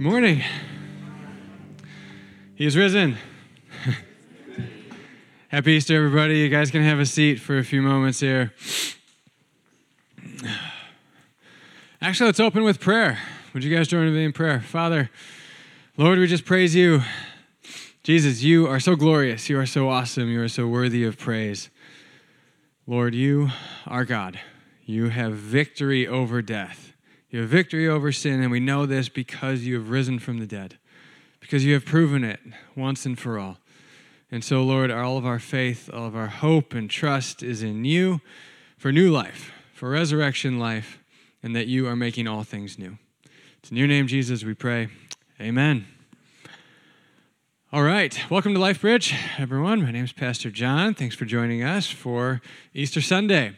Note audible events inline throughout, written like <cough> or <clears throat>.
Good morning. He is risen. <laughs> Happy Easter, everybody. You guys can have a seat for a few moments here. Actually, let's open with prayer. Would you guys join me in prayer? Father, Lord, we just praise you. Jesus, you are so glorious. You are so awesome. You are so worthy of praise. Lord, you are God. You have victory over death. You have victory over sin, and we know this because you have risen from the dead, because you have proven it once and for all. And so, Lord, all of our faith, all of our hope and trust is in you for new life, for resurrection life, and that you are making all things new. It's in your name, Jesus, we pray. Amen. All right, welcome to Life Bridge, everyone. My name is Pastor John. Thanks for joining us for Easter Sunday.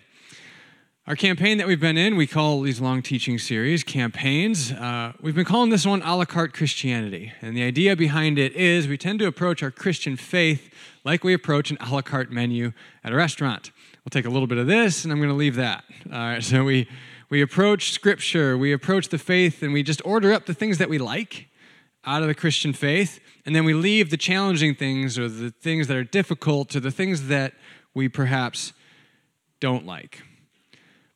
Our campaign that we've been in, we call these long teaching series campaigns. Uh, we've been calling this one a la carte Christianity. And the idea behind it is we tend to approach our Christian faith like we approach an a la carte menu at a restaurant. We'll take a little bit of this and I'm going to leave that. All right, so we, we approach Scripture, we approach the faith, and we just order up the things that we like out of the Christian faith, and then we leave the challenging things or the things that are difficult or the things that we perhaps don't like.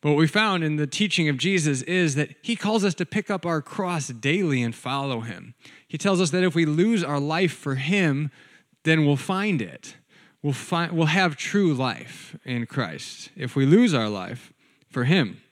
What we found in the teaching of Jesus is that he calls us to pick up our cross daily and follow him. He tells us that if we lose our life for him, then we'll find it. We'll, find, we'll have true life in Christ if we lose our life for him.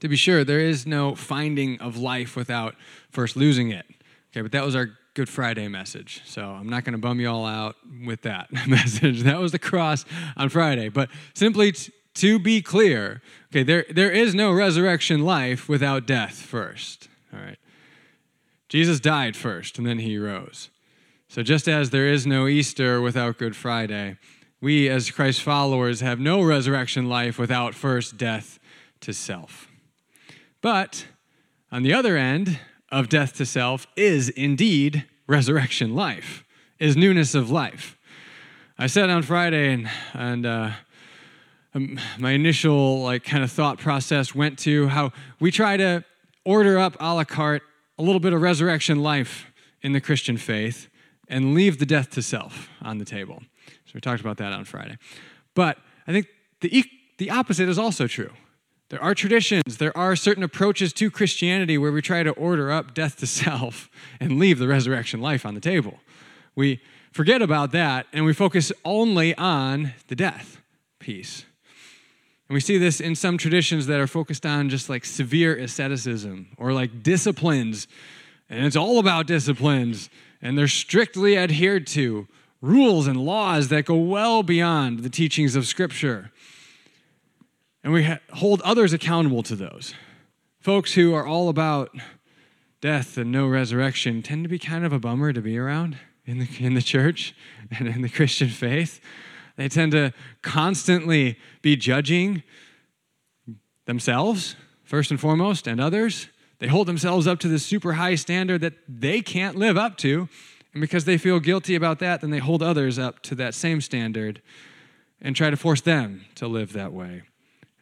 To be sure, there is no finding of life without first losing it. Okay, but that was our Good Friday message. So I'm not going to bum you all out with that <laughs> message. That was the cross on Friday. But simply t- to be clear, okay, there, there is no resurrection life without death first. All right. Jesus died first and then he rose. So just as there is no Easter without Good Friday, we as Christ followers have no resurrection life without first death to self. But on the other end of death to self is indeed resurrection life, is newness of life. I said on Friday, and, and uh, um, my initial like kind of thought process went to how we try to order up a la carte a little bit of resurrection life in the Christian faith and leave the death to self on the table. So we talked about that on Friday. But I think the, the opposite is also true. There are traditions, there are certain approaches to Christianity where we try to order up death to <laughs> self and leave the resurrection life on the table. We forget about that and we focus only on the death piece. And we see this in some traditions that are focused on just like severe asceticism or like disciplines. And it's all about disciplines, and they're strictly adhered to rules and laws that go well beyond the teachings of Scripture. And we ha- hold others accountable to those. Folks who are all about death and no resurrection tend to be kind of a bummer to be around in the, in the church and in the Christian faith. They tend to constantly be judging themselves, first and foremost, and others. They hold themselves up to this super high standard that they can't live up to. And because they feel guilty about that, then they hold others up to that same standard and try to force them to live that way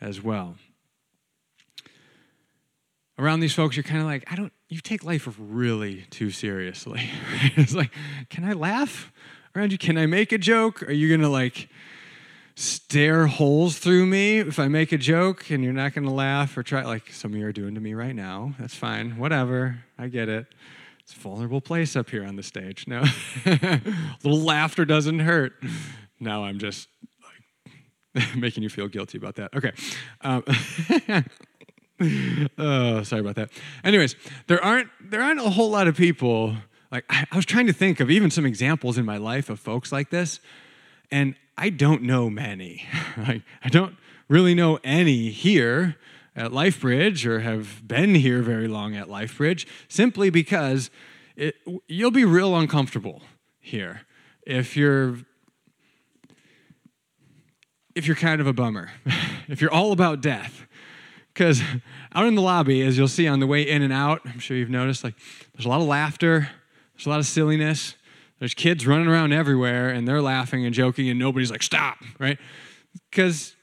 as well. Around these folks, you're kind of like, I don't, you take life really too seriously. <laughs> it's like, can I laugh? Can I make a joke? Are you going to like stare holes through me if I make a joke and you're not going to laugh or try, like some of you are doing to me right now? That's fine. Whatever. I get it. It's a vulnerable place up here on the stage. No, a <laughs> little laughter doesn't hurt. Now I'm just like <laughs> making you feel guilty about that. Okay. Um, <laughs> oh, sorry about that. Anyways, there aren't there aren't a whole lot of people like, I, I was trying to think of even some examples in my life of folks like this, and I don't know many. <laughs> like, I don't really know any here at LifeBridge or have been here very long at LifeBridge simply because it, you'll be real uncomfortable here if you're if you're kind of a bummer, <laughs> if you're all about death. Because <laughs> out in the lobby, as you'll see on the way in and out, I'm sure you've noticed, like there's a lot of laughter, there's a lot of silliness. There's kids running around everywhere and they're laughing and joking and nobody's like, stop, right? Because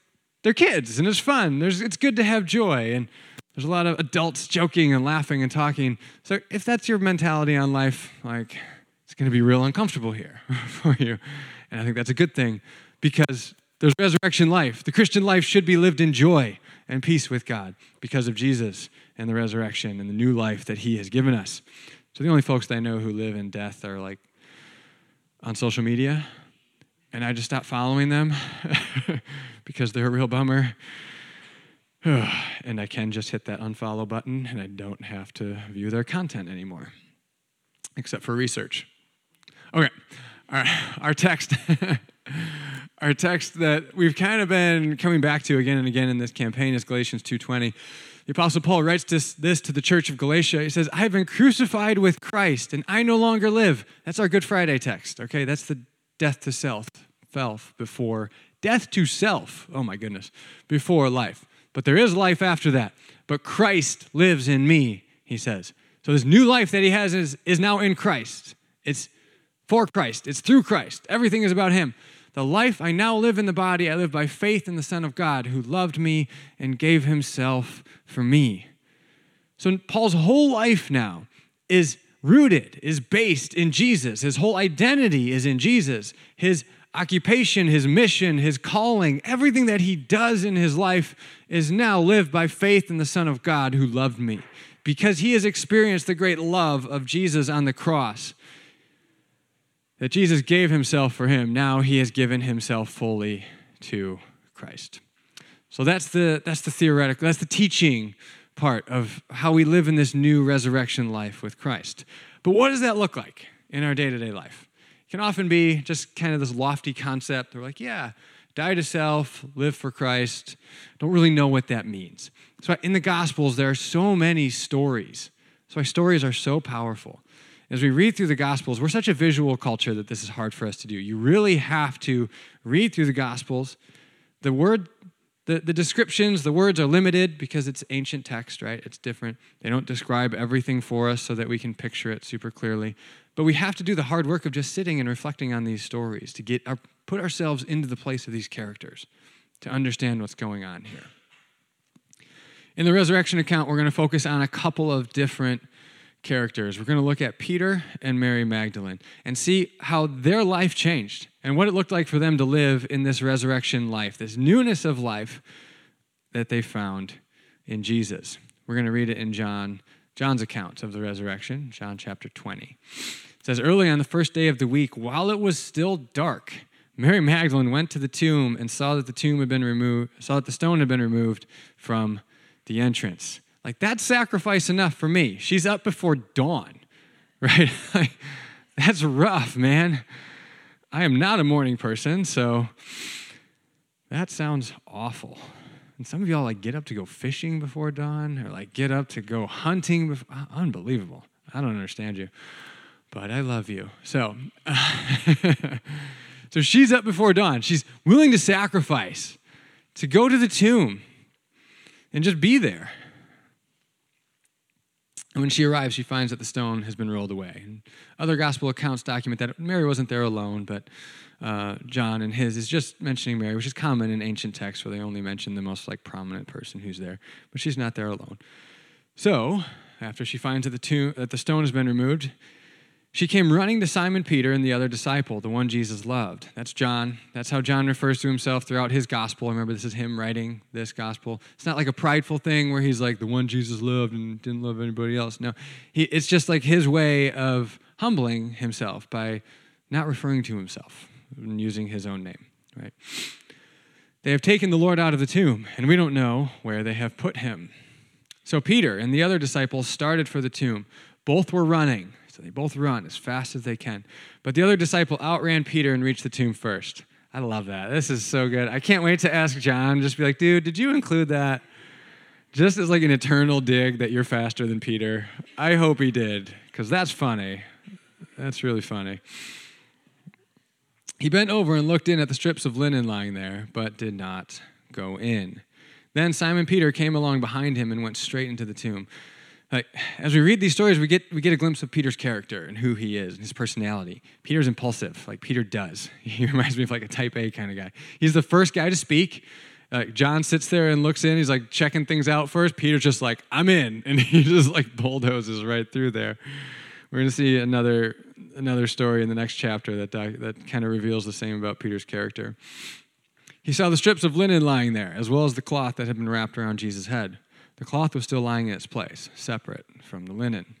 they're kids and it's fun. There's, it's good to have joy. And There's a lot of adults joking and laughing and talking. So if that's your mentality on life, like it's going to be real uncomfortable here <laughs> for you. And I think that's a good thing because there's resurrection life. The Christian life should be lived in joy and peace with God because of Jesus and the resurrection and the new life that he has given us. So the only folks that I know who live in death are like on social media, and I just stopped following them <laughs> because they're a real bummer. <sighs> and I can just hit that unfollow button and I don't have to view their content anymore, except for research. Okay, our, <laughs> our text. <laughs> our text that we've kind of been coming back to again and again in this campaign is Galatians 2:20. The apostle Paul writes this, this to the church of Galatia. He says, "I have been crucified with Christ, and I no longer live." That's our Good Friday text. Okay, that's the death to self, self before death to self. Oh my goodness, before life. But there is life after that. But Christ lives in me, he says. So this new life that he has is, is now in Christ. It's for Christ, it's through Christ. Everything is about him. The life I now live in the body, I live by faith in the Son of God who loved me and gave himself for me. So Paul's whole life now is rooted, is based in Jesus. His whole identity is in Jesus. His occupation, his mission, his calling, everything that he does in his life is now lived by faith in the Son of God who loved me. Because he has experienced the great love of Jesus on the cross, that Jesus gave himself for him, now he has given himself fully to Christ. So that's the, that's the theoretical, that's the teaching part of how we live in this new resurrection life with Christ. But what does that look like in our day to day life? It can often be just kind of this lofty concept. They're like, yeah, die to self, live for Christ. Don't really know what that means. So in the Gospels, there are so many stories. So why stories are so powerful. As we read through the Gospels, we're such a visual culture that this is hard for us to do. You really have to read through the Gospels. The word the, the descriptions, the words are limited because it's ancient text, right? It's different. They don't describe everything for us so that we can picture it super clearly. But we have to do the hard work of just sitting and reflecting on these stories to get our, put ourselves into the place of these characters to understand what's going on here. In the resurrection account, we're going to focus on a couple of different characters. We're going to look at Peter and Mary Magdalene and see how their life changed and what it looked like for them to live in this resurrection life, this newness of life that they found in Jesus. We're going to read it in John, John's account of the resurrection, John chapter 20. It says, Early on the first day of the week, while it was still dark, Mary Magdalene went to the tomb and saw that the tomb had been removed, saw that the stone had been removed from the entrance. Like, that's sacrifice enough for me. She's up before dawn, <laughs> right? that's rough, man. I am not a morning person, so that sounds awful. And some of y'all like get up to go fishing before dawn or like get up to go hunting. Before, uh, unbelievable. I don't understand you but I love you. So, <laughs> so she's up before dawn. She's willing to sacrifice, to go to the tomb and just be there. And when she arrives, she finds that the stone has been rolled away. And other gospel accounts document that Mary wasn't there alone, but uh, John and his is just mentioning Mary, which is common in ancient texts where they only mention the most like prominent person who's there. But she's not there alone. So after she finds that the tomb that the stone has been removed, she came running to Simon Peter and the other disciple, the one Jesus loved. That's John. That's how John refers to himself throughout his gospel. Remember, this is him writing this gospel. It's not like a prideful thing where he's like the one Jesus loved and didn't love anybody else. No, he, it's just like his way of humbling himself by not referring to himself and using his own name, right? They have taken the Lord out of the tomb, and we don't know where they have put him. So Peter and the other disciples started for the tomb. Both were running so they both run as fast as they can. But the other disciple outran Peter and reached the tomb first. I love that. This is so good. I can't wait to ask John, just be like, dude, did you include that? Just as like an eternal dig that you're faster than Peter. I hope he did, because that's funny. That's really funny. He bent over and looked in at the strips of linen lying there, but did not go in. Then Simon Peter came along behind him and went straight into the tomb. Like, as we read these stories, we get, we get a glimpse of Peter's character and who he is and his personality. Peter's impulsive, like Peter does. <laughs> He reminds me of like a type A kind of guy. He's the first guy to speak. Like John sits there and looks in. He's like checking things out first. Peter's just like, I'm in. <laughs> And he just like bulldozes right through there. We're going to see another, another story in the next chapter that, uh, that kind of reveals the same about Peter's character. He saw the strips of linen lying there, as well as the cloth that had been wrapped around Jesus' head. The cloth was still lying in its place, separate from the linen.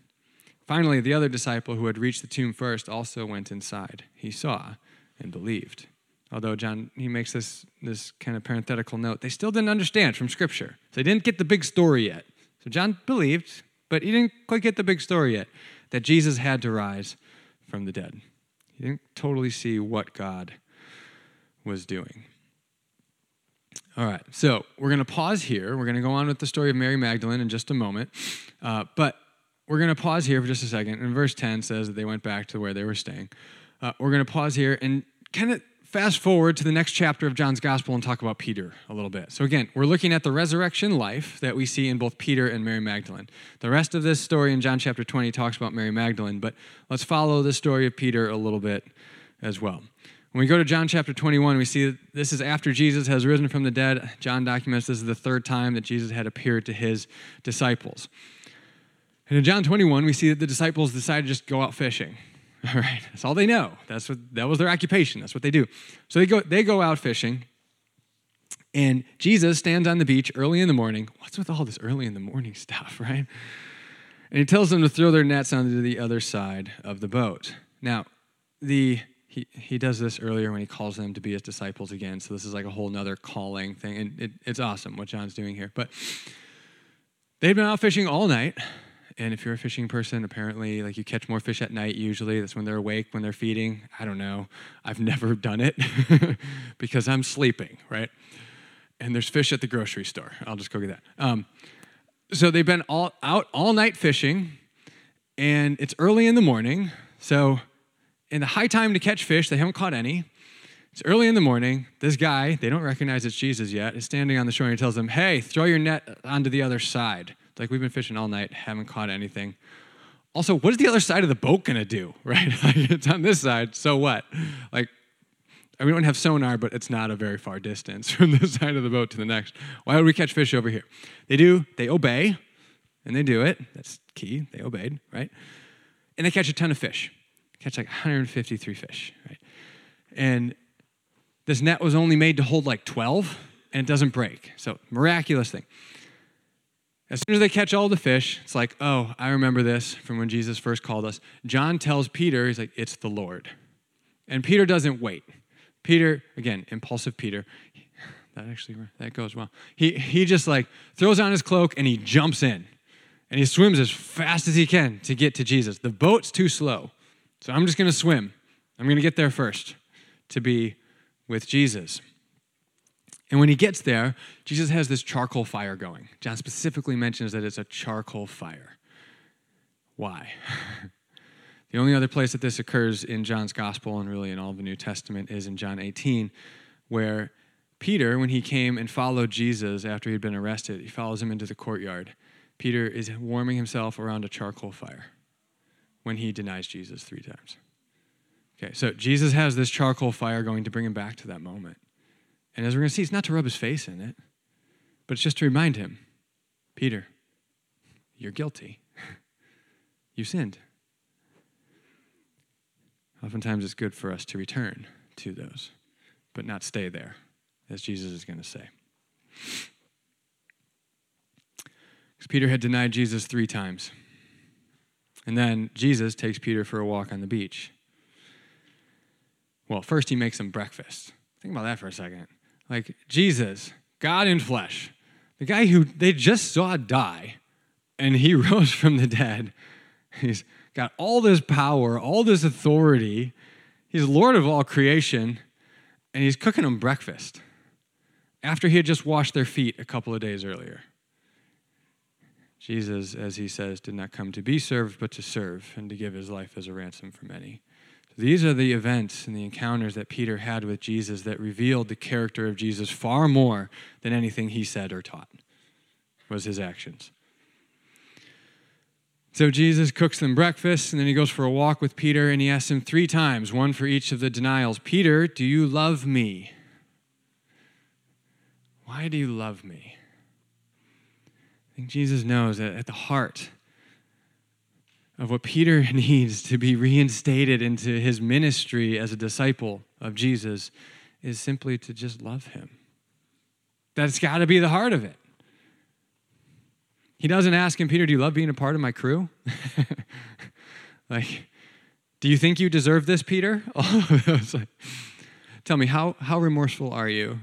Finally, the other disciple who had reached the tomb first also went inside. He saw and believed. Although John he makes this this kind of parenthetical note, they still didn't understand from Scripture. They didn't get the big story yet. So John believed, but he didn't quite get the big story yet that Jesus had to rise from the dead. He didn't totally see what God was doing. All right, so we're going to pause here. We're going to go on with the story of Mary Magdalene in just a moment. Uh, but we're going to pause here for just a second. And verse 10 says that they went back to where they were staying. Uh, we're going to pause here and kind of fast forward to the next chapter of John's gospel and talk about Peter a little bit. So, again, we're looking at the resurrection life that we see in both Peter and Mary Magdalene. The rest of this story in John chapter 20 talks about Mary Magdalene, but let's follow the story of Peter a little bit as well. When we go to John chapter 21, we see that this is after Jesus has risen from the dead. John documents this is the third time that Jesus had appeared to his disciples. And in John 21, we see that the disciples decide to just go out fishing. <laughs> All right, that's all they know. That's what that was their occupation. That's what they do. So they go they go out fishing, and Jesus stands on the beach early in the morning. What's with all this early in the morning stuff, <laughs> right? And he tells them to throw their nets onto the other side of the boat. Now, the he, he does this earlier when he calls them to be his disciples again. So this is like a whole nother calling thing. And it, it's awesome what John's doing here. But they've been out fishing all night. And if you're a fishing person, apparently, like you catch more fish at night usually. That's when they're awake, when they're feeding. I don't know. I've never <laughs> done it <laughs> because I'm sleeping, right? And there's fish at the grocery store. I'll just go get that. Um, so they've been all out all night fishing, and it's early in the morning. So, in the high time to catch fish, they haven't caught any. It's early in the morning. This guy, they don't recognize it's Jesus yet, is standing on the shore and he tells them, Hey, throw your net onto the other side. It's like we've been fishing all night, haven't caught anything. Also, what is the other side of the boat gonna do, <laughs> right? it's on this side, so what? Like, we don't have sonar, but it's not a very far distance <laughs> from this side of the boat to the next. Why would we catch fish over here? They do, they obey, and they do it. That's key. They obeyed, right? And they catch a ton of fish. Catch like 153 fish, right? And this net was only made to hold like 12, and it doesn't break. So, miraculous thing. As soon as they catch all the fish, it's like, oh, I remember this from when Jesus first called us. John tells Peter, he's like, it's the Lord. And Peter doesn't wait. Peter, again, impulsive Peter, that actually that goes well. He he just like throws on his cloak and he jumps in. And he swims as fast as he can to get to Jesus. The boat's too slow. So I'm just going to swim. I'm going to get there first to be with Jesus. And when he gets there, Jesus has this charcoal fire going. John specifically mentions that it's a charcoal fire. Why? <laughs> the only other place that this occurs in John's gospel and really in all the New Testament is in John 18, where Peter, when he came and followed Jesus after he'd been arrested, he follows him into the courtyard. Peter is warming himself around a charcoal fire when he denies Jesus three times. Okay, so Jesus has this charcoal fire going to bring him back to that moment. And as we're going to see, it's not to rub his face in it, but it's just to remind him Peter, you're guilty. <laughs> you sinned. Oftentimes it's good for us to return to those, but not stay there, as Jesus is going to say. Because Peter had denied Jesus three times. And then Jesus takes Peter for a walk on the beach. Well, first he makes him breakfast. Think about that for a second. Like Jesus, God in flesh, the guy who they just saw die and he <laughs> rose from the dead. He's got all this power, all this authority. He's Lord of all creation, and he's cooking them breakfast after he had just washed their feet a couple of days earlier. Jesus, as he says, did not come to be served, but to serve and to give his life as a ransom for many. These are the events and the encounters that Peter had with Jesus that revealed the character of Jesus far more than anything he said or taught was his actions. So Jesus cooks them breakfast and then he goes for a walk with Peter and he asks him three times, one for each of the denials. Peter, do you love me? Why do you love me? I think Jesus knows that at the heart of what Peter <laughs> needs to be reinstated into his ministry as a disciple of Jesus is simply to just love him. That's got to be the heart of it. He doesn't ask him, Peter, do you love being a part of my crew? <laughs> like, do you think you deserve this, Peter? <laughs> Like, tell me, how, how remorseful are you?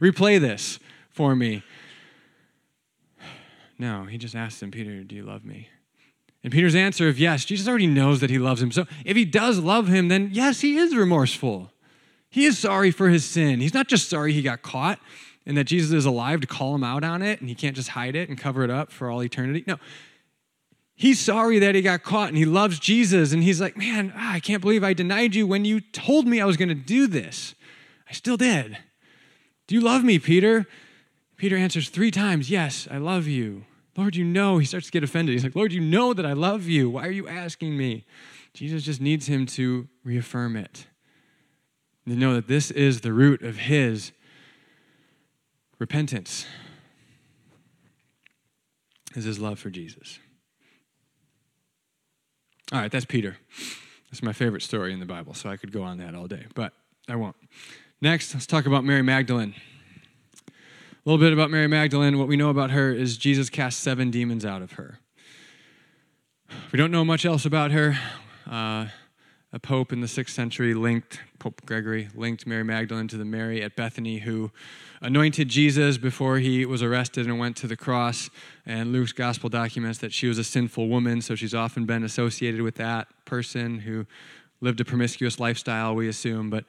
Replay this for me. No, he just asked him, Peter, do you love me? And Peter's answer of yes, Jesus already knows that he loves him. So if he does love him, then yes, he is remorseful. He is sorry for his sin. He's not just sorry he got caught and that Jesus is alive to call him out on it and he can't just hide it and cover it up for all eternity. No. He's sorry that he got caught and he loves Jesus and he's like, man, ah, I can't believe I denied you when you told me I was going to do this. I still did. Do you love me, Peter? Peter answers three times, Yes, I love you. Lord, you know. He starts to get offended. He's like, Lord, you know that I love you. Why are you asking me? Jesus just needs him to reaffirm it. To know that this is the root of his repentance, is his love for Jesus. All right, that's Peter. That's my favorite story in the Bible, so I could go on that all day, but I won't. Next, let's talk about Mary Magdalene. A little bit about Mary Magdalene. What we know about her is Jesus cast seven demons out of her. We don't know much else about her. Uh, a pope in the sixth century linked, Pope Gregory, linked Mary Magdalene to the Mary at Bethany who anointed Jesus before he was arrested and went to the cross. And Luke's gospel documents that she was a sinful woman, so she's often been associated with that person who lived a promiscuous lifestyle, we assume. But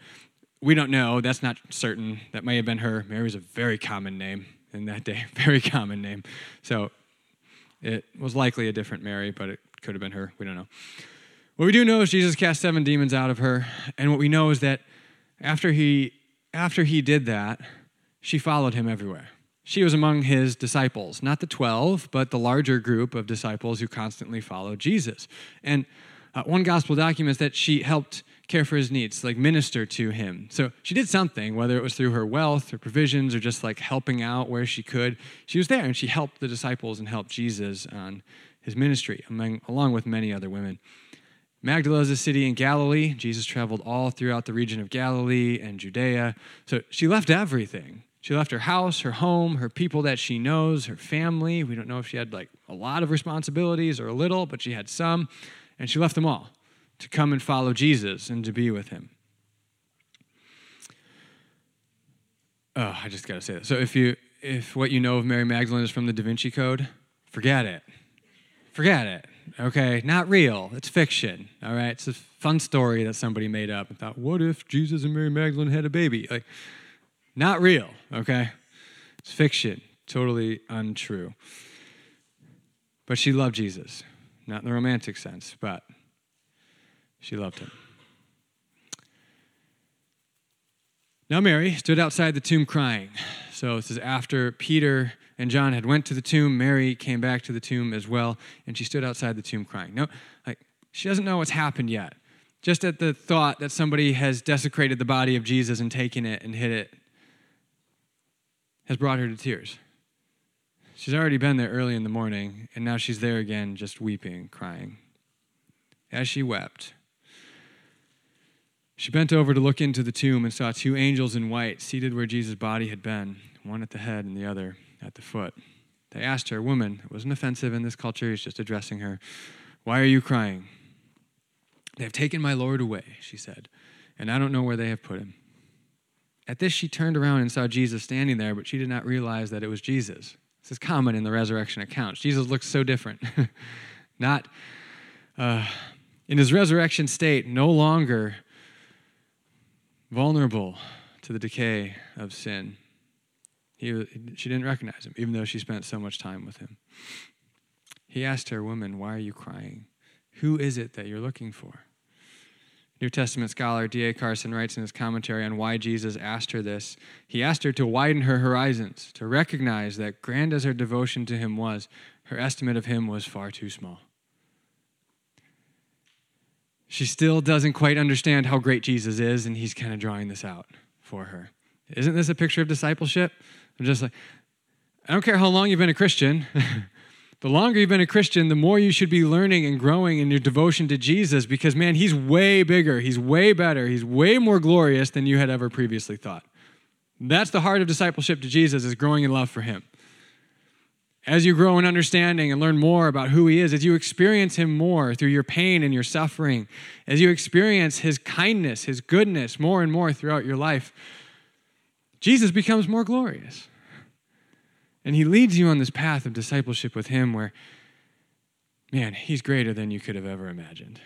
we don't know. That's not certain. That may have been her. Mary was a very common name in that day, <laughs> very common name. So it was likely a different Mary, but it could have been her. We don't know. What we do know is Jesus cast seven demons out of her, and what we know is that after he after he did that, she followed him everywhere. She was among his disciples, not the 12, but the larger group of disciples who constantly followed Jesus. And uh, one gospel documents that she helped care for his needs, like minister to him. So she did something, whether it was through her wealth or provisions or just like helping out where she could. She was there and she helped the disciples and helped Jesus on his ministry, among, along with many other women. Magdala is a city in Galilee. Jesus traveled all throughout the region of Galilee and Judea. So she left everything. She left her house, her home, her people that she knows, her family. We don't know if she had like a lot of responsibilities or a little, but she had some. And she left them all to come and follow Jesus and to be with him. Oh, I just got to say that. So if you if what you know of Mary Magdalene is from the Da Vinci Code, forget it. Forget it. Okay, not real. It's fiction. All right, it's a fun story that somebody made up and thought, what if Jesus and Mary Magdalene had a baby? Like, not real. Okay, it's fiction. Totally untrue. But she loved Jesus. Not in the romantic sense, but she loved him. Now Mary stood outside the tomb crying. So this is after Peter and John had went to the tomb. Mary came back to the tomb as well, and she stood outside the tomb crying. No, like she doesn't know what's happened yet. Just at the thought that somebody has desecrated the body of Jesus and taken it and hid it has brought her to tears. She's already been there early in the morning, and now she's there again, just weeping, crying. As she wept, she bent over to look into the tomb and saw two angels in white seated where Jesus' body had been, one at the head and the other at the foot. They asked her, Woman, it wasn't offensive in this culture, he's just addressing her, Why are you crying? They have taken my Lord away, she said, and I don't know where they have put him. At this, she turned around and saw Jesus standing there, but she did not realize that it was Jesus. This is common in the resurrection accounts. Jesus looks so different. <laughs> Not uh, in his resurrection state, no longer vulnerable to the decay of sin. He, she didn't recognize him, even though she spent so much time with him. He asked her, Woman, why are you crying? Who is it that you're looking for? New Testament scholar D.A. Carson writes in his commentary on why Jesus asked her this. He asked her to widen her horizons, to recognize that, grand as her devotion to him was, her estimate of him was far too small. She still doesn't quite understand how great Jesus is, and he's kind of drawing this out for her. Isn't this a picture of discipleship? I'm just like, I don't care how long you've been a Christian. <laughs> the longer you've been a Christian, the more you should be learning and growing in your devotion to Jesus because, man, he's way bigger, he's way better, he's way more glorious than you had ever previously thought. That's the heart of discipleship to Jesus is growing in love for him. As you grow in understanding and learn more about who he is, as you experience him more through your pain and your suffering, as you experience his kindness, his goodness more and more throughout your life, Jesus becomes more glorious. And he leads you on this path of discipleship with him where, man, he's greater than you could have ever imagined.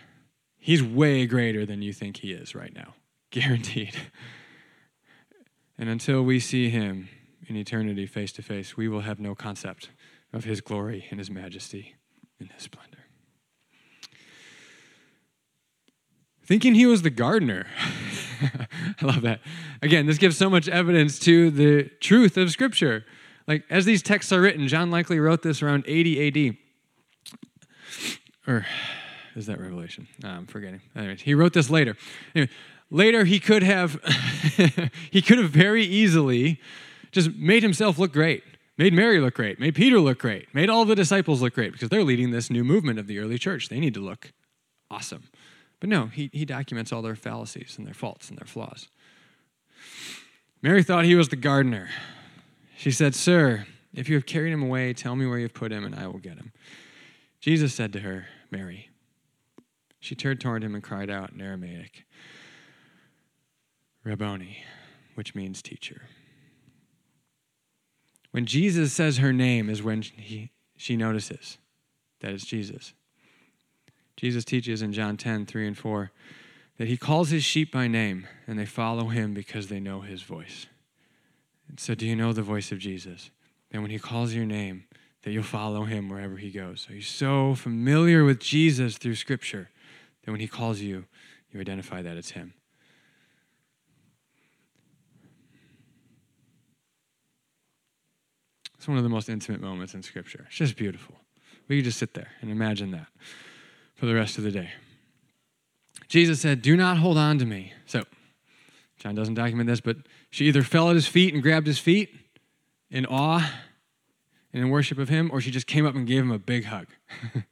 He's way greater than you think he is right now, <laughs> guaranteed. And until we see him in eternity face to face, we will have no concept of his glory and his majesty and his splendor. Thinking he was the gardener. <laughs> I love that. Again, this gives so much evidence to the truth of Scripture. Like, as these texts are written, John likely wrote this around 80 AD. Or is that Revelation? No, I'm forgetting. Anyways, he wrote this later. Anyway, later, he could have <laughs> he could have very easily just made himself look great, made Mary look great, made Peter look great, made all the disciples look great because they're leading this new movement of the early church. They need to look awesome. But no, he, he documents all their fallacies and their faults and their flaws. Mary thought he was the gardener. She said, Sir, if you have carried him away, tell me where you have put him, and I will get him. Jesus said to her, Mary. She turned toward him and cried out in Aramaic, Rabboni, which means teacher. When Jesus says her name is when he, she notices that it's Jesus. Jesus teaches in John 10, 3 and 4, that he calls his sheep by name and they follow him because they know his voice. And So, do you know the voice of Jesus? Then, when he calls your name, that you'll follow him wherever he goes. Are you so familiar with Jesus through Scripture that when he calls you, you identify that it's him? It's one of the most intimate moments in Scripture. It's just beautiful. We just sit there and imagine that for the rest of the day. Jesus said, Do not hold on to me. So, John doesn't document this, but she either fell at his feet and grabbed his feet in awe and in worship of him, or she just came up and gave him a big hug. <laughs>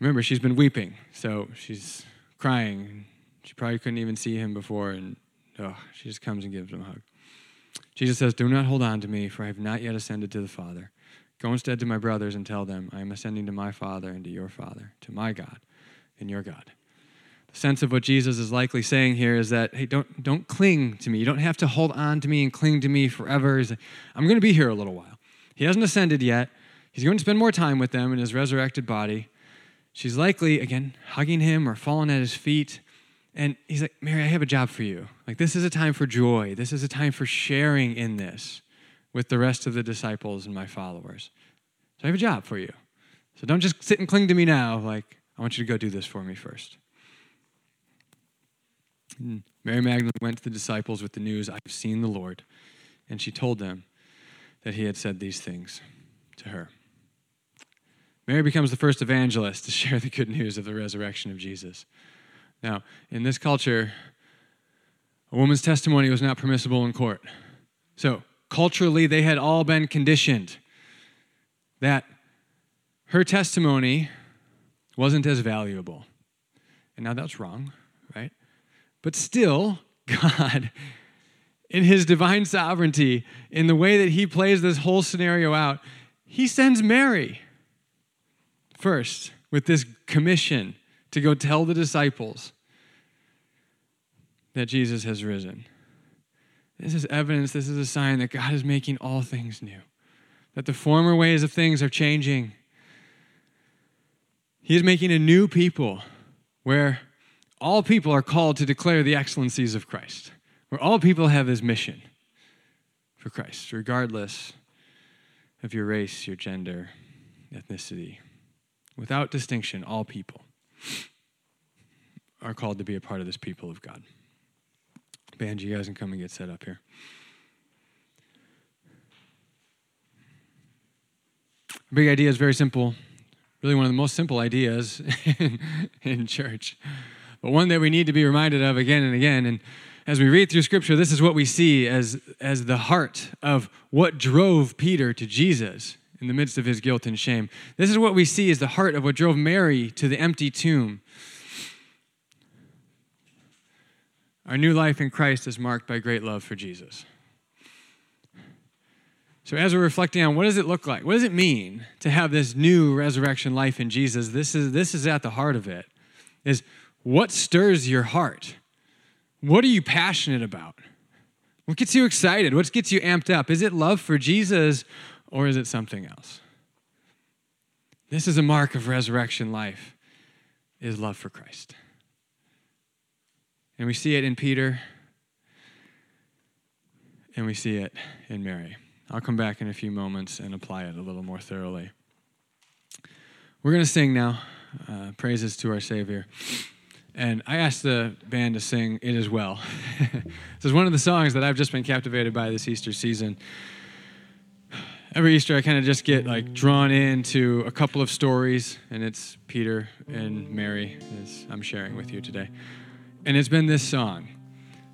Remember, she's been weeping, so she's crying. She probably couldn't even see him before, and oh, she just comes and gives him a hug. Jesus says, Do not hold on to me, for I have not yet ascended to the Father. Go instead to my brothers and tell them, I am ascending to my Father and to your Father, to my God and your God The sense of what Jesus is likely saying here is that, hey, don't, don't cling to me. You don't have to hold on to me and cling to me forever. Like, I'm going to be here a little while. He hasn't ascended yet. He's going to spend more time with them in his resurrected body. She's likely, again, hugging him or falling at his feet. And he's like, Mary, I have a job for you. Like, this is a time for joy. This is a time for sharing in this with the rest of the disciples and my followers. So I have a job for you. So don't just sit and cling to me now. Like, I want you to go do this for me first. And Mary Magdalene went to the disciples with the news, I have seen the Lord. And she told them that he had said these things to her. Mary becomes the first evangelist to <laughs> share the good news of the resurrection of Jesus. Now, in this culture, a woman's testimony was not permissible in court. So, culturally, they had all been conditioned that her testimony wasn't as valuable. And now that's wrong, right? But still, <laughs> God, in his divine sovereignty, in the way that he plays this whole scenario out, he sends Mary first with this commission to go tell the disciples that Jesus has risen. This is evidence, this is a sign that God is making all things new, that the former ways of things are changing. He is making a new people where all people are called to declare the excellencies of Christ, where all people have his mission for Christ, regardless of your race, your gender, ethnicity. Without distinction, all people are called to be a part of this people of God. Band, you guys can come and get set up here. big idea is very simple. Really, one of the most simple ideas in, <laughs> in church but one that we need to be reminded of again and again. And as we read through Scripture, this is what we see as, as the heart of what drove Peter to Jesus in the midst of his guilt and shame. This is what we see as the heart of what drove Mary to the empty tomb. Our new life in Christ is marked by great love for Jesus. So, as we're reflecting on what does it look like? What does it mean to have this new resurrection life in Jesus? This is, this is at the heart of it. Is what stirs your heart? What are you passionate about? What gets you excited? What gets you amped up? Is it love for Jesus or is it something else? This is a mark of resurrection life is love for Christ. And we see it in Peter and we see it in Mary. I'll come back in a few moments and apply it a little more thoroughly. We're going to sing now uh, praises to our Savior. And I asked the band to sing it as well. <laughs> this is one of the songs that I've just been captivated by this Easter season. Every Easter, I kind of just get like drawn into a couple of stories, and it's Peter and Mary, as I'm sharing with you today. And it's been this song.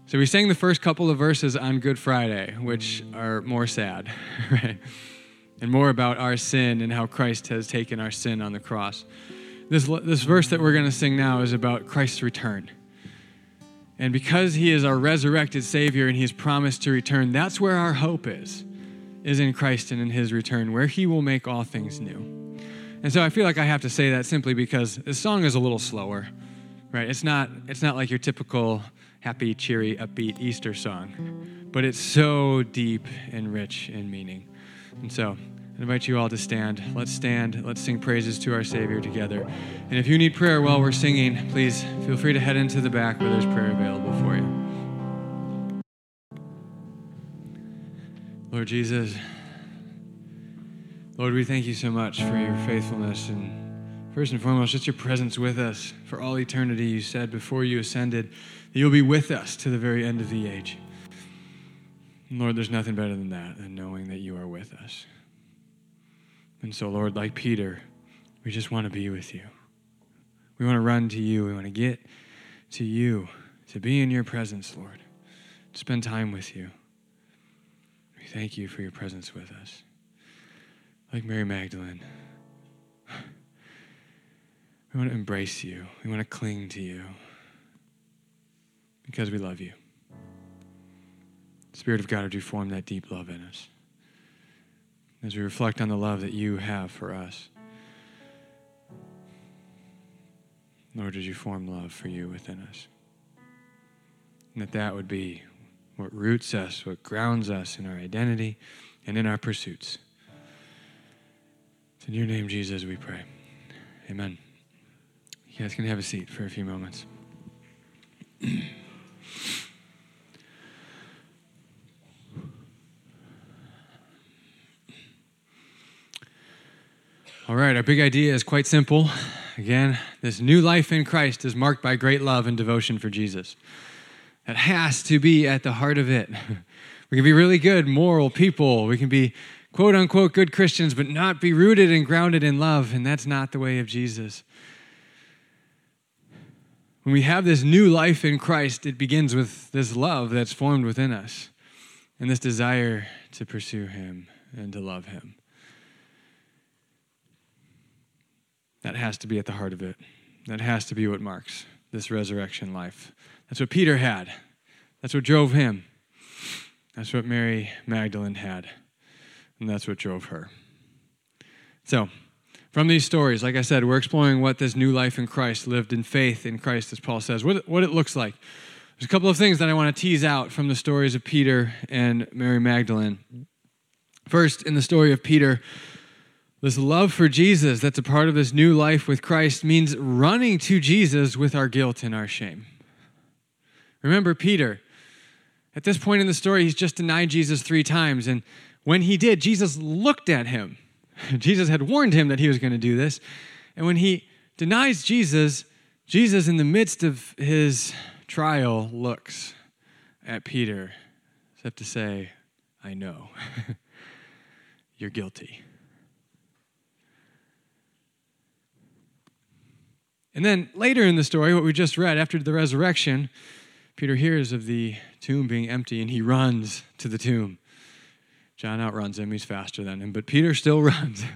So we sang the first couple of verses on Good Friday, which are more sad, <laughs> right? And more about our sin and how Christ has taken our sin on the cross. This, this verse that we're going to sing now is about Christ's return. And because he is our resurrected Savior and he's promised to return, that's where our hope is, is in Christ and in his return, where he will make all things new. And so I feel like I have to say that simply because this song is a little slower, right? It's not, it's not like your typical happy, cheery, upbeat Easter song. But it's so deep and rich in meaning. And so I invite you all to stand. Let's stand. Let's sing praises to our Savior together. And if you need prayer while we're singing, please feel free to head into the back where there's prayer available for you. Lord Jesus, Lord, we thank you so much for your faithfulness and first and foremost, just your presence with us for all eternity. You said before you ascended, that you'll be with us to the very end of the age. Lord, there's nothing better than that, than knowing that you are with us. And so, Lord, like Peter, we just want to be with you. We want to run to you. We want to get to you, to be in your presence, Lord, to spend time with you. We thank you for your presence with us. Like Mary Magdalene, we want to embrace you, we want to cling to you because we love you. Spirit of God, would you form that deep love in us as we reflect on the love that you have for us? Lord, would you form love for you within us? And that that would be what roots us, what grounds us in our identity and in our pursuits. It's in your name, Jesus, we pray. Amen. You guys can have a seat for a few moments. All right, our big idea is quite simple. Again, this new life in Christ is marked by great love and devotion for Jesus. That has to be at the heart of it. <laughs> We can be really good, moral people. We can be quote unquote good Christians, but not be rooted and grounded in love, and that's not the way of Jesus. When we have this new life in Christ, it begins with this love that's formed within us and this desire to pursue Him and to love Him. That has to be at the heart of it. That has to be what marks this resurrection life. That's what Peter had. That's what drove him. That's what Mary Magdalene had. And that's what drove her. So, from these stories, like I said, we're exploring what this new life in Christ, lived in faith in Christ, as Paul says, what, what it looks like. There's a couple of things that I want to tease out from the stories of Peter and Mary Magdalene. First, in the story of Peter, this love for Jesus that's a part of this new life with Christ means running to Jesus with our guilt and our shame. Remember Peter. At this point in the story, he's just denied Jesus three times. And when he did, Jesus looked at him. Jesus had warned him that he was going to do this. And when he denies Jesus, Jesus, in the midst of his trial, looks at Peter, except to say, I know. <laughs> You're guilty. And then later in the story, what we just read, after the resurrection, Peter hears of the tomb being empty and he runs to the tomb. John outruns him, he's faster than him, but Peter still <laughs> runs. and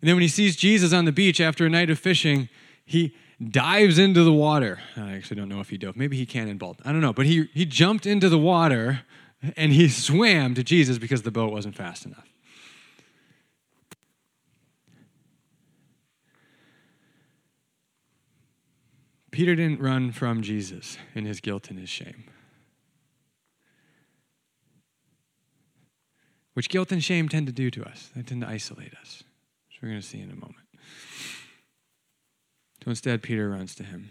then when he sees Jesus on the beach after a night of fishing, he dives into the water. I actually don't know if he dove. Maybe he cannonballed. I don't know. But he, he jumped into the water and he swam to Jesus because the boat wasn't fast enough. Peter didn't run from Jesus in his guilt and his shame. Which guilt and shame tend to do to us. They tend to isolate us, which we're going to see in a moment. So instead, Peter runs to him.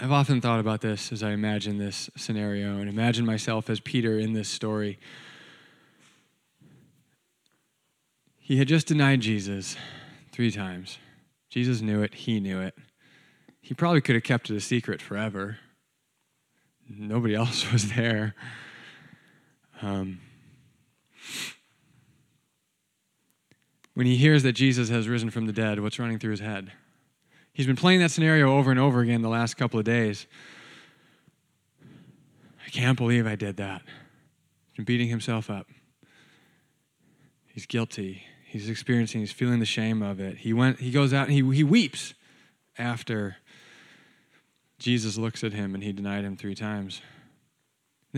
I've often thought about this as I imagine this scenario and imagine myself as Peter in this story. He had just denied Jesus three times. Jesus knew it, he knew it. He probably could have kept it a secret forever. Nobody else <laughs> was there. Um, when he hears that Jesus has risen from the dead, what's running through his head? He's been playing that scenario over and over again the last couple of days. I can't believe I did that. He's been beating himself up. He's guilty. He's experiencing, he's feeling the shame of it. He went, he goes out and he, he weeps after Jesus looks at him and he denied him three times.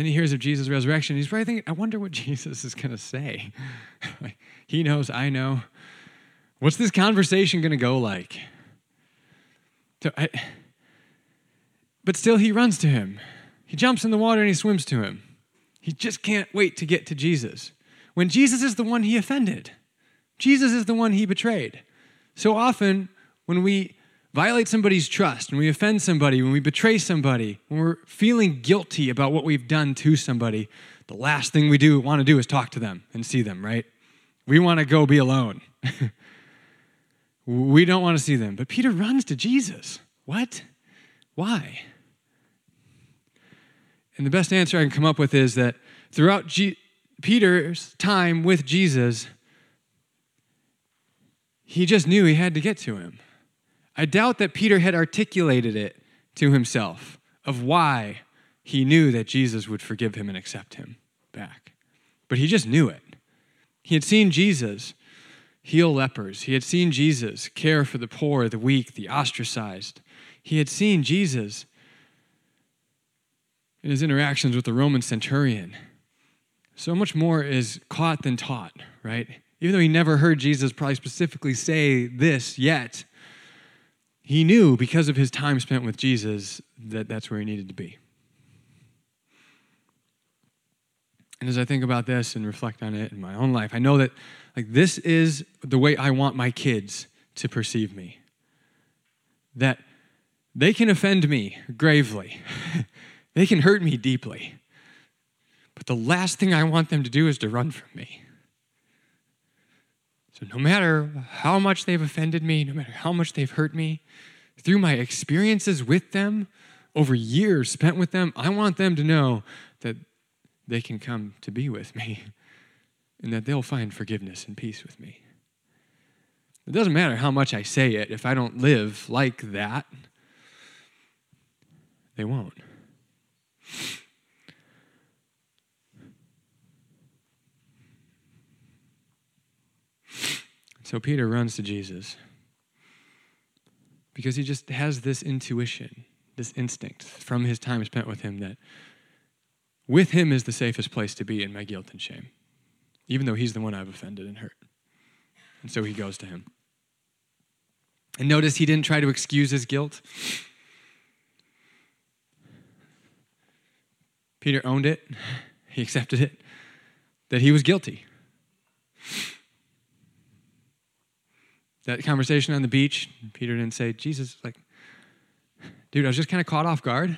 Then he hears of Jesus' resurrection. He's probably thinking, I wonder what <laughs> Jesus is going to say. <laughs> he knows, I know. What's this conversation going to go like? So I, but still, he runs to him. He jumps in the water and he swims to him. He just can't wait to get to Jesus. When Jesus is the one he offended, Jesus is the one he betrayed. So often, when we violate somebody's trust, when we offend somebody, when we betray somebody, when we're feeling guilty about what we've done to somebody, the last thing we do want to do is talk to them and see them, right? We want to go be alone. <laughs> we don't want to see them. But Peter runs to Jesus. What? Why? And the best answer I can come up with is that throughout G- Peter's time with Jesus, he just knew he had to get to him. I doubt that Peter had articulated it to himself of why he knew that Jesus would forgive him and accept him back. But he just knew it. He had seen Jesus heal lepers, he had seen Jesus care for the poor, the weak, the ostracized. He had seen Jesus in his interactions with the Roman centurion. So much more is caught than taught, right? Even though he never heard Jesus probably specifically say this yet, he knew because of his time spent with Jesus that that's where he needed to be. And as I think about this and reflect on it in my own life, I know that like this is the way I want my kids to perceive me. That they can offend me gravely. <laughs> they can hurt me deeply. But the last thing I want them to do is to run from me. So, no matter how much they've offended me, no matter how much they've hurt me, through my experiences with them, over years spent with them, I want them to know that they can come to be with me <laughs> and that they'll find forgiveness and peace with me. It doesn't matter how much I say it, if I don't live like that, they won't. So Peter runs to Jesus because he just has this intuition, this instinct from his time spent with him that with him is the safest place to be in my guilt and shame, even though he's the one I've offended and hurt. And so he goes to him. And notice he didn't try to excuse his guilt. Peter owned it, <laughs> he accepted it, that he was guilty. That conversation on the beach, Peter didn't say, Jesus, like, dude, I was just kind of caught off guard.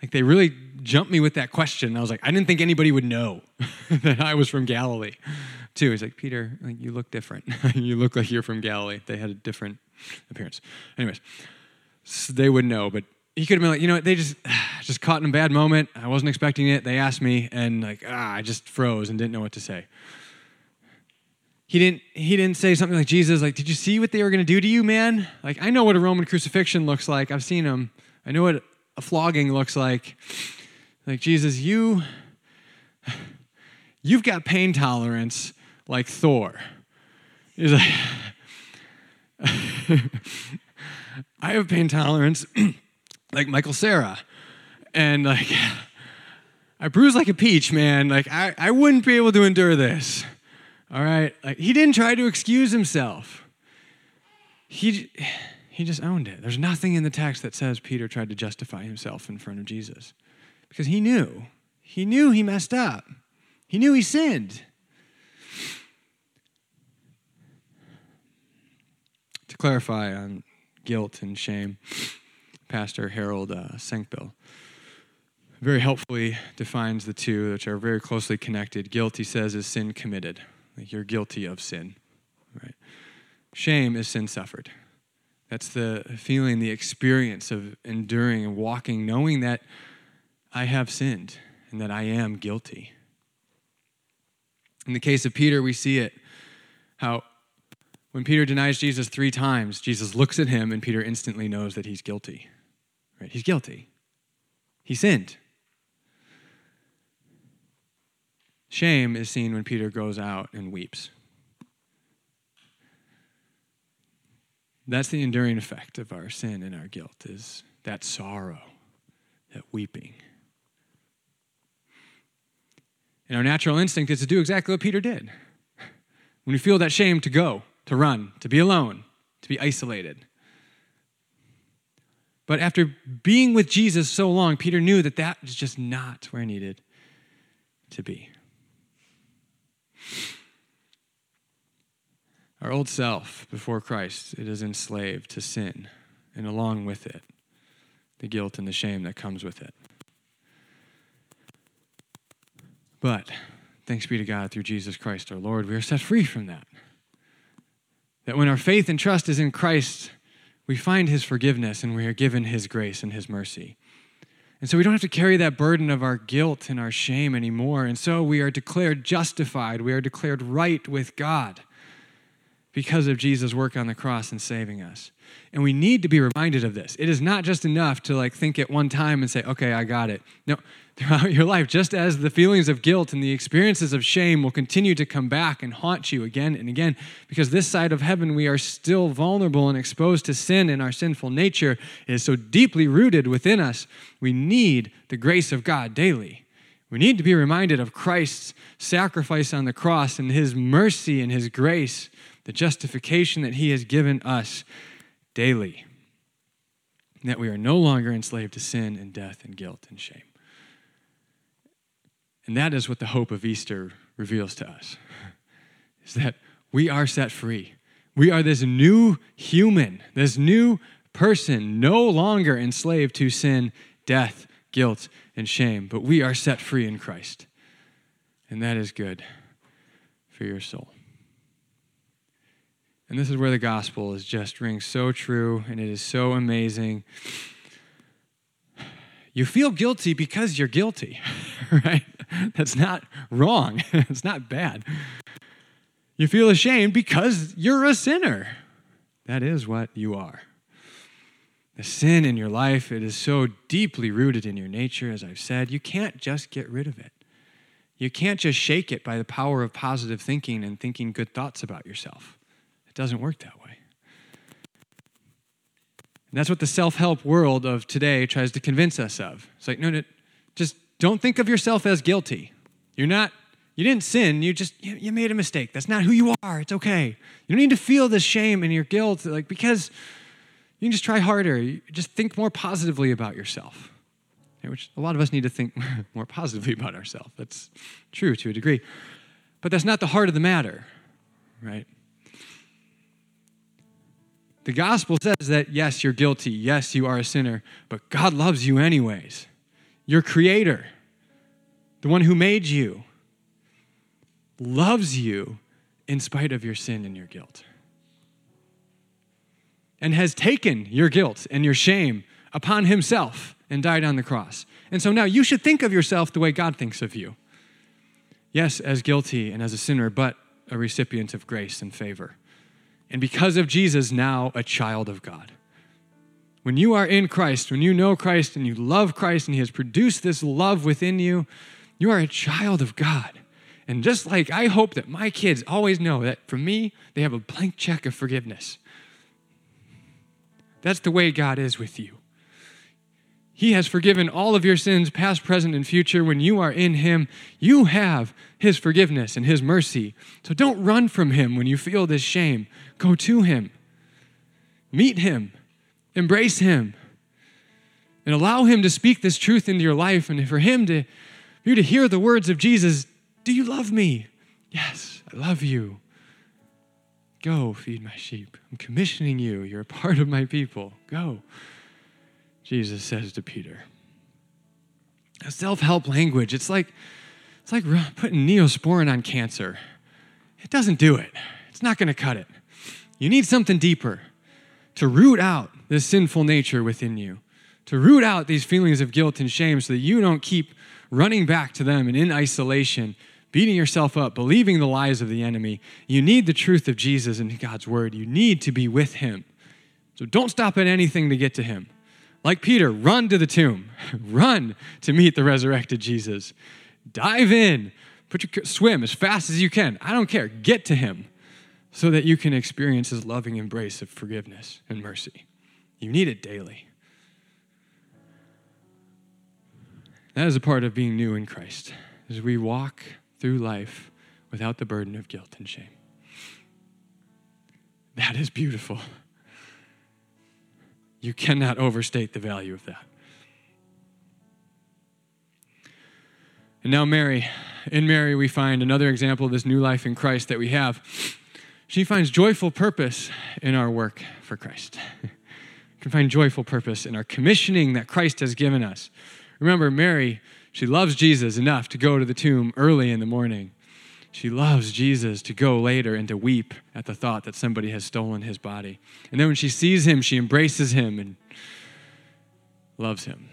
Like, they really jumped me with that question. I was like, I didn't think anybody would know <laughs> that I was from Galilee, too. He's like, Peter, like, you look different. <laughs> you look like you're from Galilee. They had a different appearance. Anyways, so they would know, but he could have been like, you know what, they just <sighs> just caught in a bad moment. I wasn't expecting it. They asked me, and like, ah, I just froze and didn't know what to say. He didn't he didn't say something like Jesus like did you see what they were going to do to you man? Like I know what a Roman crucifixion looks like. I've seen them I know what a flogging looks like. Like Jesus you you've got pain tolerance like Thor. He's like <laughs> I have pain tolerance <clears throat> like Michael Cera. And like <laughs> I bruise like a peach man. Like I, I wouldn't be able to endure this all right? Like he didn't try to excuse himself. He he just owned it. There's nothing in the text that says Peter tried to justify himself in front of Jesus. Because he knew. He knew he messed up. He knew he sinned. To clarify on guilt and shame, Pastor Harold uh, Senkbeil very helpfully defines the two, which are very closely connected. Guilt, he says, is sin committed. Like you're guilty of sin, right? Shame is sin suffered. That's the feeling, the experience of enduring and walking, knowing that I have sinned and that I am guilty. In the case of Peter, we see it how when Peter denies Jesus three times, Jesus looks at him and Peter instantly knows that he's guilty. Right? He's guilty. He sinned. Shame is seen when Peter goes out and weeps. That's the enduring effect of our sin and our guilt is that sorrow, that weeping. And our natural instinct is to do exactly what Peter did. When we feel that shame, to go, to run, to be alone, to be isolated. But after being with Jesus so long, Peter knew that that was just not where he needed to be. Our old self before Christ, it is enslaved to sin, and along with it, the guilt and the shame that comes with it. But thanks be to God through Jesus Christ our Lord, we are set free from that. That when our faith and trust is in Christ, we find his forgiveness and we are given his grace and his mercy. And so we don't have to carry that burden of our guilt and our shame anymore. And so we are declared justified. We are declared right with God because of Jesus' work on the cross and saving us. And we need to be reminded of this. It is not just enough to like think at one time and say, okay, I got it. No, <laughs> throughout your life, just as the feelings of guilt and the experiences of shame will continue to come back and haunt you again and again, because this side of heaven, we are still vulnerable and exposed to sin, and our sinful nature is so deeply rooted within us. We need the grace of God daily. We need to be reminded of Christ's sacrifice on the cross and his mercy and his grace the justification that He has given us daily. That we are no longer enslaved to sin and death and guilt and shame. And that is what the hope of Easter reveals to us <laughs> is that we are set free. We are this new human, this new person, no longer enslaved to sin, death, guilt, and shame, but we are set free in Christ. And that is good for your soul. And this is where the gospel is just rings so true and it is so amazing. You feel guilty because you're guilty, <laughs> right? That's not wrong. <laughs> it's not bad. You feel ashamed because you're a sinner. That is what you are. The sin in your life, it is so deeply rooted in your nature, as I've said, you can't just get rid of it. You can't just shake it by the power of positive thinking and thinking good thoughts about yourself. It doesn't work that way. And that's what the self help world of today tries to convince us of. It's like, no, no, just don't think of yourself as guilty. You're not, you didn't sin, you just, you, you made a mistake. That's not who you are. It's okay. You don't need to feel this shame and your guilt, like, because you can just try harder. You just think more positively about yourself, which a lot of us need to think <laughs> more positively about ourselves. That's true to a degree. But that's not the heart of the matter, right? The gospel says that, yes, you're guilty. Yes, you are a sinner, but God loves you anyways. Your creator, the one who made you, loves you in spite of your sin and your guilt. And has taken your guilt and your shame upon himself and died on the cross. And so now you should think of yourself the way God thinks of you. Yes, as guilty and as a sinner, but a recipient of grace and favor. And because of Jesus, now a child of God. When you are in Christ, when you know Christ and you love Christ and He has produced this love within you, you are a child of God. And just like I hope that my kids always know that for me, they have a blank check of forgiveness. That's the way God is with you. He has forgiven all of your sins, past, present, and future. When you are in Him, you have His forgiveness and His mercy. So don't run from Him when you feel this shame. Go to Him, meet Him, embrace Him, and allow Him to speak this truth into your life and for Him to, for you to hear the words of Jesus Do you love me? Yes, I love you. Go feed my sheep. I'm commissioning you. You're a part of my people. Go. Jesus says to Peter. Self help language, it's like, it's like putting neosporin on cancer. It doesn't do it, it's not going to cut it. You need something deeper to root out this sinful nature within you, to root out these feelings of guilt and shame so that you don't keep running back to them and in isolation, beating yourself up, believing the lies of the enemy. You need the truth of Jesus and God's word. You need to be with him. So don't stop at anything to get to him. Like Peter, run to the tomb, <laughs> run to meet the resurrected Jesus. Dive in, put your swim as fast as you can. I don't care. Get to him so that you can experience his loving embrace of forgiveness and mercy. You need it daily. That is a part of being new in Christ, as we walk through life without the burden of guilt and shame. That is beautiful. You cannot overstate the value of that. And now, Mary. In Mary, we find another example of this new life in Christ that we have. She finds joyful purpose in our work for Christ. <laughs> we can find joyful purpose in our commissioning that Christ has given us. Remember, Mary, she loves Jesus enough to go to the tomb early in the morning. She loves Jesus to go later and to weep at the thought that somebody has stolen his body. And then when she sees him, she embraces him and loves him.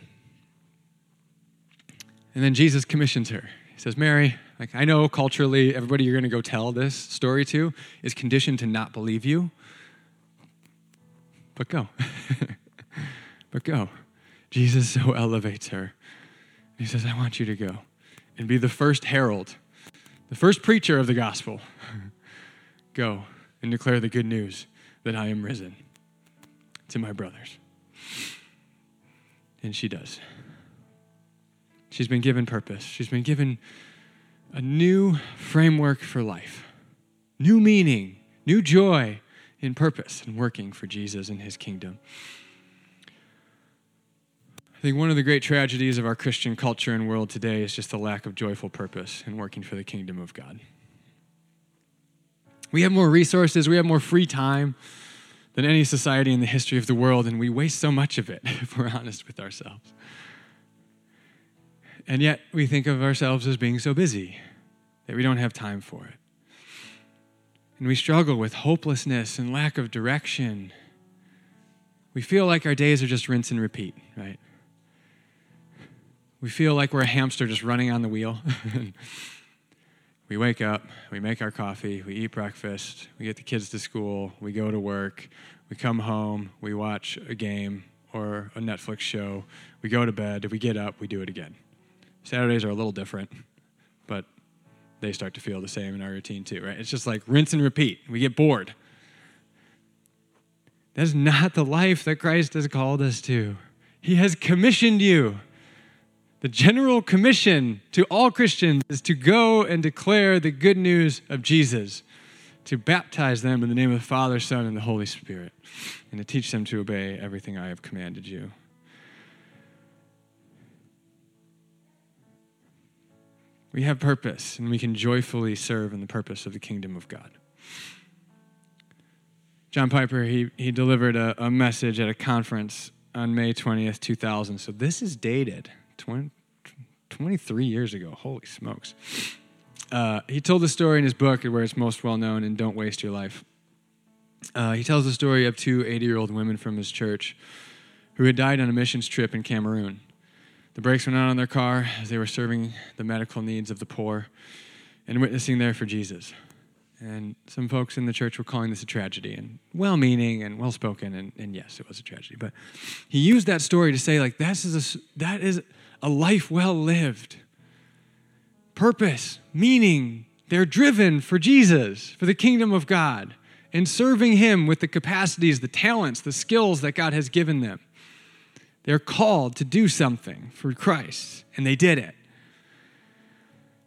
And then Jesus commissions her. He says, Mary, like I know culturally everybody you're going to go tell this story to is conditioned to not believe you. But go. <laughs> but go. Jesus so elevates her. He says, I want you to go and be the first herald the first preacher of the gospel, <laughs> go and declare the good news that I am risen to my brothers. And she does. She's been given purpose. She's been given a new framework for life, new meaning, new joy in purpose and working for Jesus and his kingdom. I think one of the great tragedies of our Christian culture and world today is just the lack of joyful purpose in working for the kingdom of God. We have more resources, we have more free time than any society in the history of the world, and we waste so much of it, <laughs> if we're honest with ourselves. And yet, we think of ourselves as being so busy that we don't have time for it. And we struggle with hopelessness and lack of direction. We feel like our days are just rinse and repeat, right? We feel like we're a hamster just running on the wheel. <laughs> we wake up, we make our coffee, we eat breakfast, we get the kids to school, we go to work, we come home, we watch a game or a Netflix show, we go to bed, if we get up, we do it again. Saturdays are a little different, but they start to feel the same in our routine too, right? It's just like rinse and repeat. We get bored. That's not the life that Christ has called us to. He has commissioned you the general commission to all Christians is to go and declare the good news of Jesus, to baptize them in the name of the Father, Son, and the Holy Spirit, and to teach them to obey everything I have commanded you. We have purpose, and we can joyfully serve in the purpose of the kingdom of God. John Piper, he, he delivered a, a message at a conference on May 20th, 2000. So this is dated. 20, 23 years ago. Holy smokes. Uh, he told the story in his book where it's most well known in Don't Waste Your Life. Uh, he tells the story of two 80 year old women from his church who had died on a missions trip in Cameroon. The brakes went out on their car as they were serving the medical needs of the poor and witnessing there for Jesus. And some folks in the church were calling this a tragedy and well meaning and well spoken. And, and yes, it was a tragedy. But he used that story to say, like, this is a, that is a life well lived. Purpose, meaning, they're driven for Jesus, for the kingdom of God, and serving Him with the capacities, the talents, the skills that God has given them. They're called to do something for Christ, and they did it.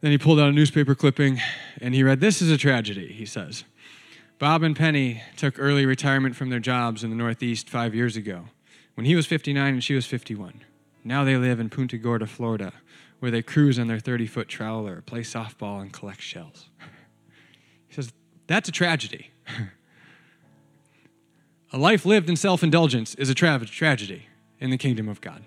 Then he pulled out a newspaper clipping and he read, This is a tragedy, he says. Bob and Penny took early retirement from their jobs in the Northeast five years ago when he was 59 and she was 51. Now they live in Punta Gorda, Florida, where they cruise on their 30 foot trawler, play softball, and collect shells. <laughs> He says, That's a tragedy. <laughs> a life lived in self indulgence is a tra- tragedy in the kingdom of God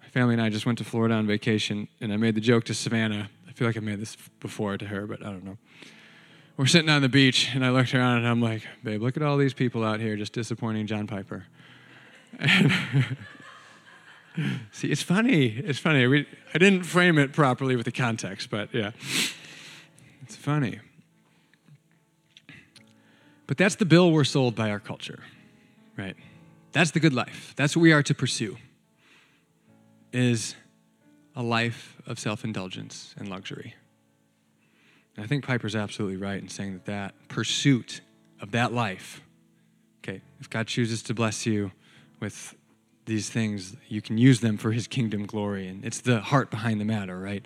My family and I just went to Florida on vacation, and I made the joke to Savannah. I feel like I made this before to her, but I don't know. We're sitting on the beach, and I looked around and I'm like, babe, look at all these people out here just disappointing John Piper. <laughs> See, it's funny. It's funny. We, I didn't frame it properly with the context, but yeah. It's funny. But that's the bill we're sold by our culture, right? That's the good life. That's what we are to pursue is a life of self indulgence and luxury. And I think Piper's absolutely right in saying that that pursuit of that life, okay, if God chooses to bless you with these things, you can use them for his kingdom glory. And it's the heart behind the matter, right?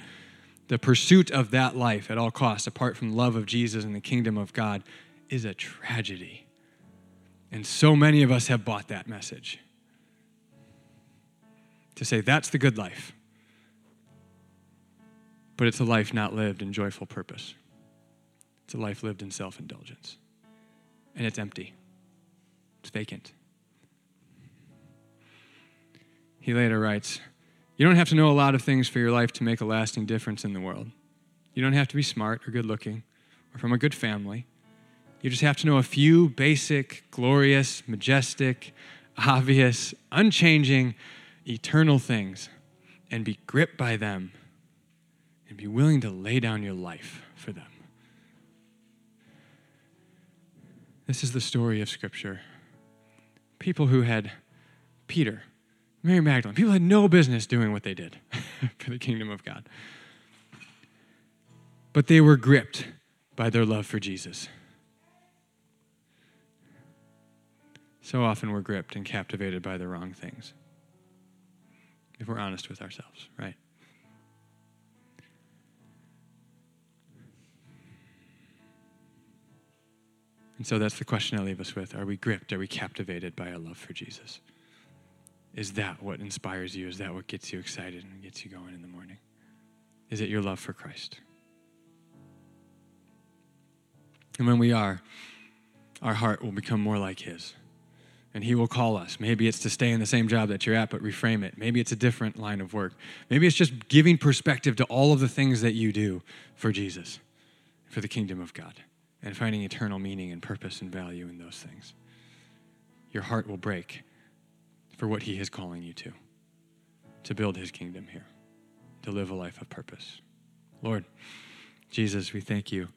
The pursuit of that life at all costs, apart from love of Jesus and the kingdom of God, is a tragedy. And so many of us have bought that message to say that's the good life. But it's a life not lived in joyful purpose. It's a life lived in self indulgence. And it's empty, it's vacant. He later writes You don't have to know a lot of things for your life to make a lasting difference in the world. You don't have to be smart or good looking or from a good family. You just have to know a few basic, glorious, majestic, obvious, unchanging, eternal things and be gripped by them and be willing to lay down your life for them. This is the story of Scripture. People who had Peter, Mary Magdalene, people had no business doing what they did <laughs> for the kingdom of God. But they were gripped by their love for Jesus. So often we're gripped and captivated by the wrong things if we're honest with ourselves, right? And so that's the question I leave us with. Are we gripped? Are we captivated by our love for Jesus? Is that what inspires you? Is that what gets you excited and gets you going in the morning? Is it your love for Christ? And when we are, our heart will become more like His and He will call us. Maybe it's to stay in the same job that you're at, but reframe it. Maybe it's a different line of work. Maybe it's just giving perspective to all of the things that you do for Jesus, for the kingdom of God, and finding eternal meaning and purpose and value in those things. Your heart will break for what He is calling you to, to build His kingdom here, to live a life of purpose. Lord, Jesus, we thank you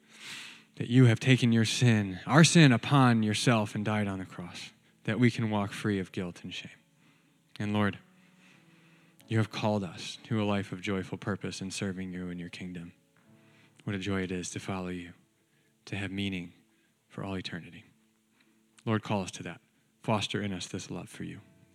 that you have taken your sin, our sin, upon yourself and died on the cross that we can walk free of guilt and shame. And Lord, you have called us to a life of joyful purpose in serving you and your kingdom. What a joy it is to follow you, to have meaning for all eternity. Lord, call us to that. Foster in us this love for you.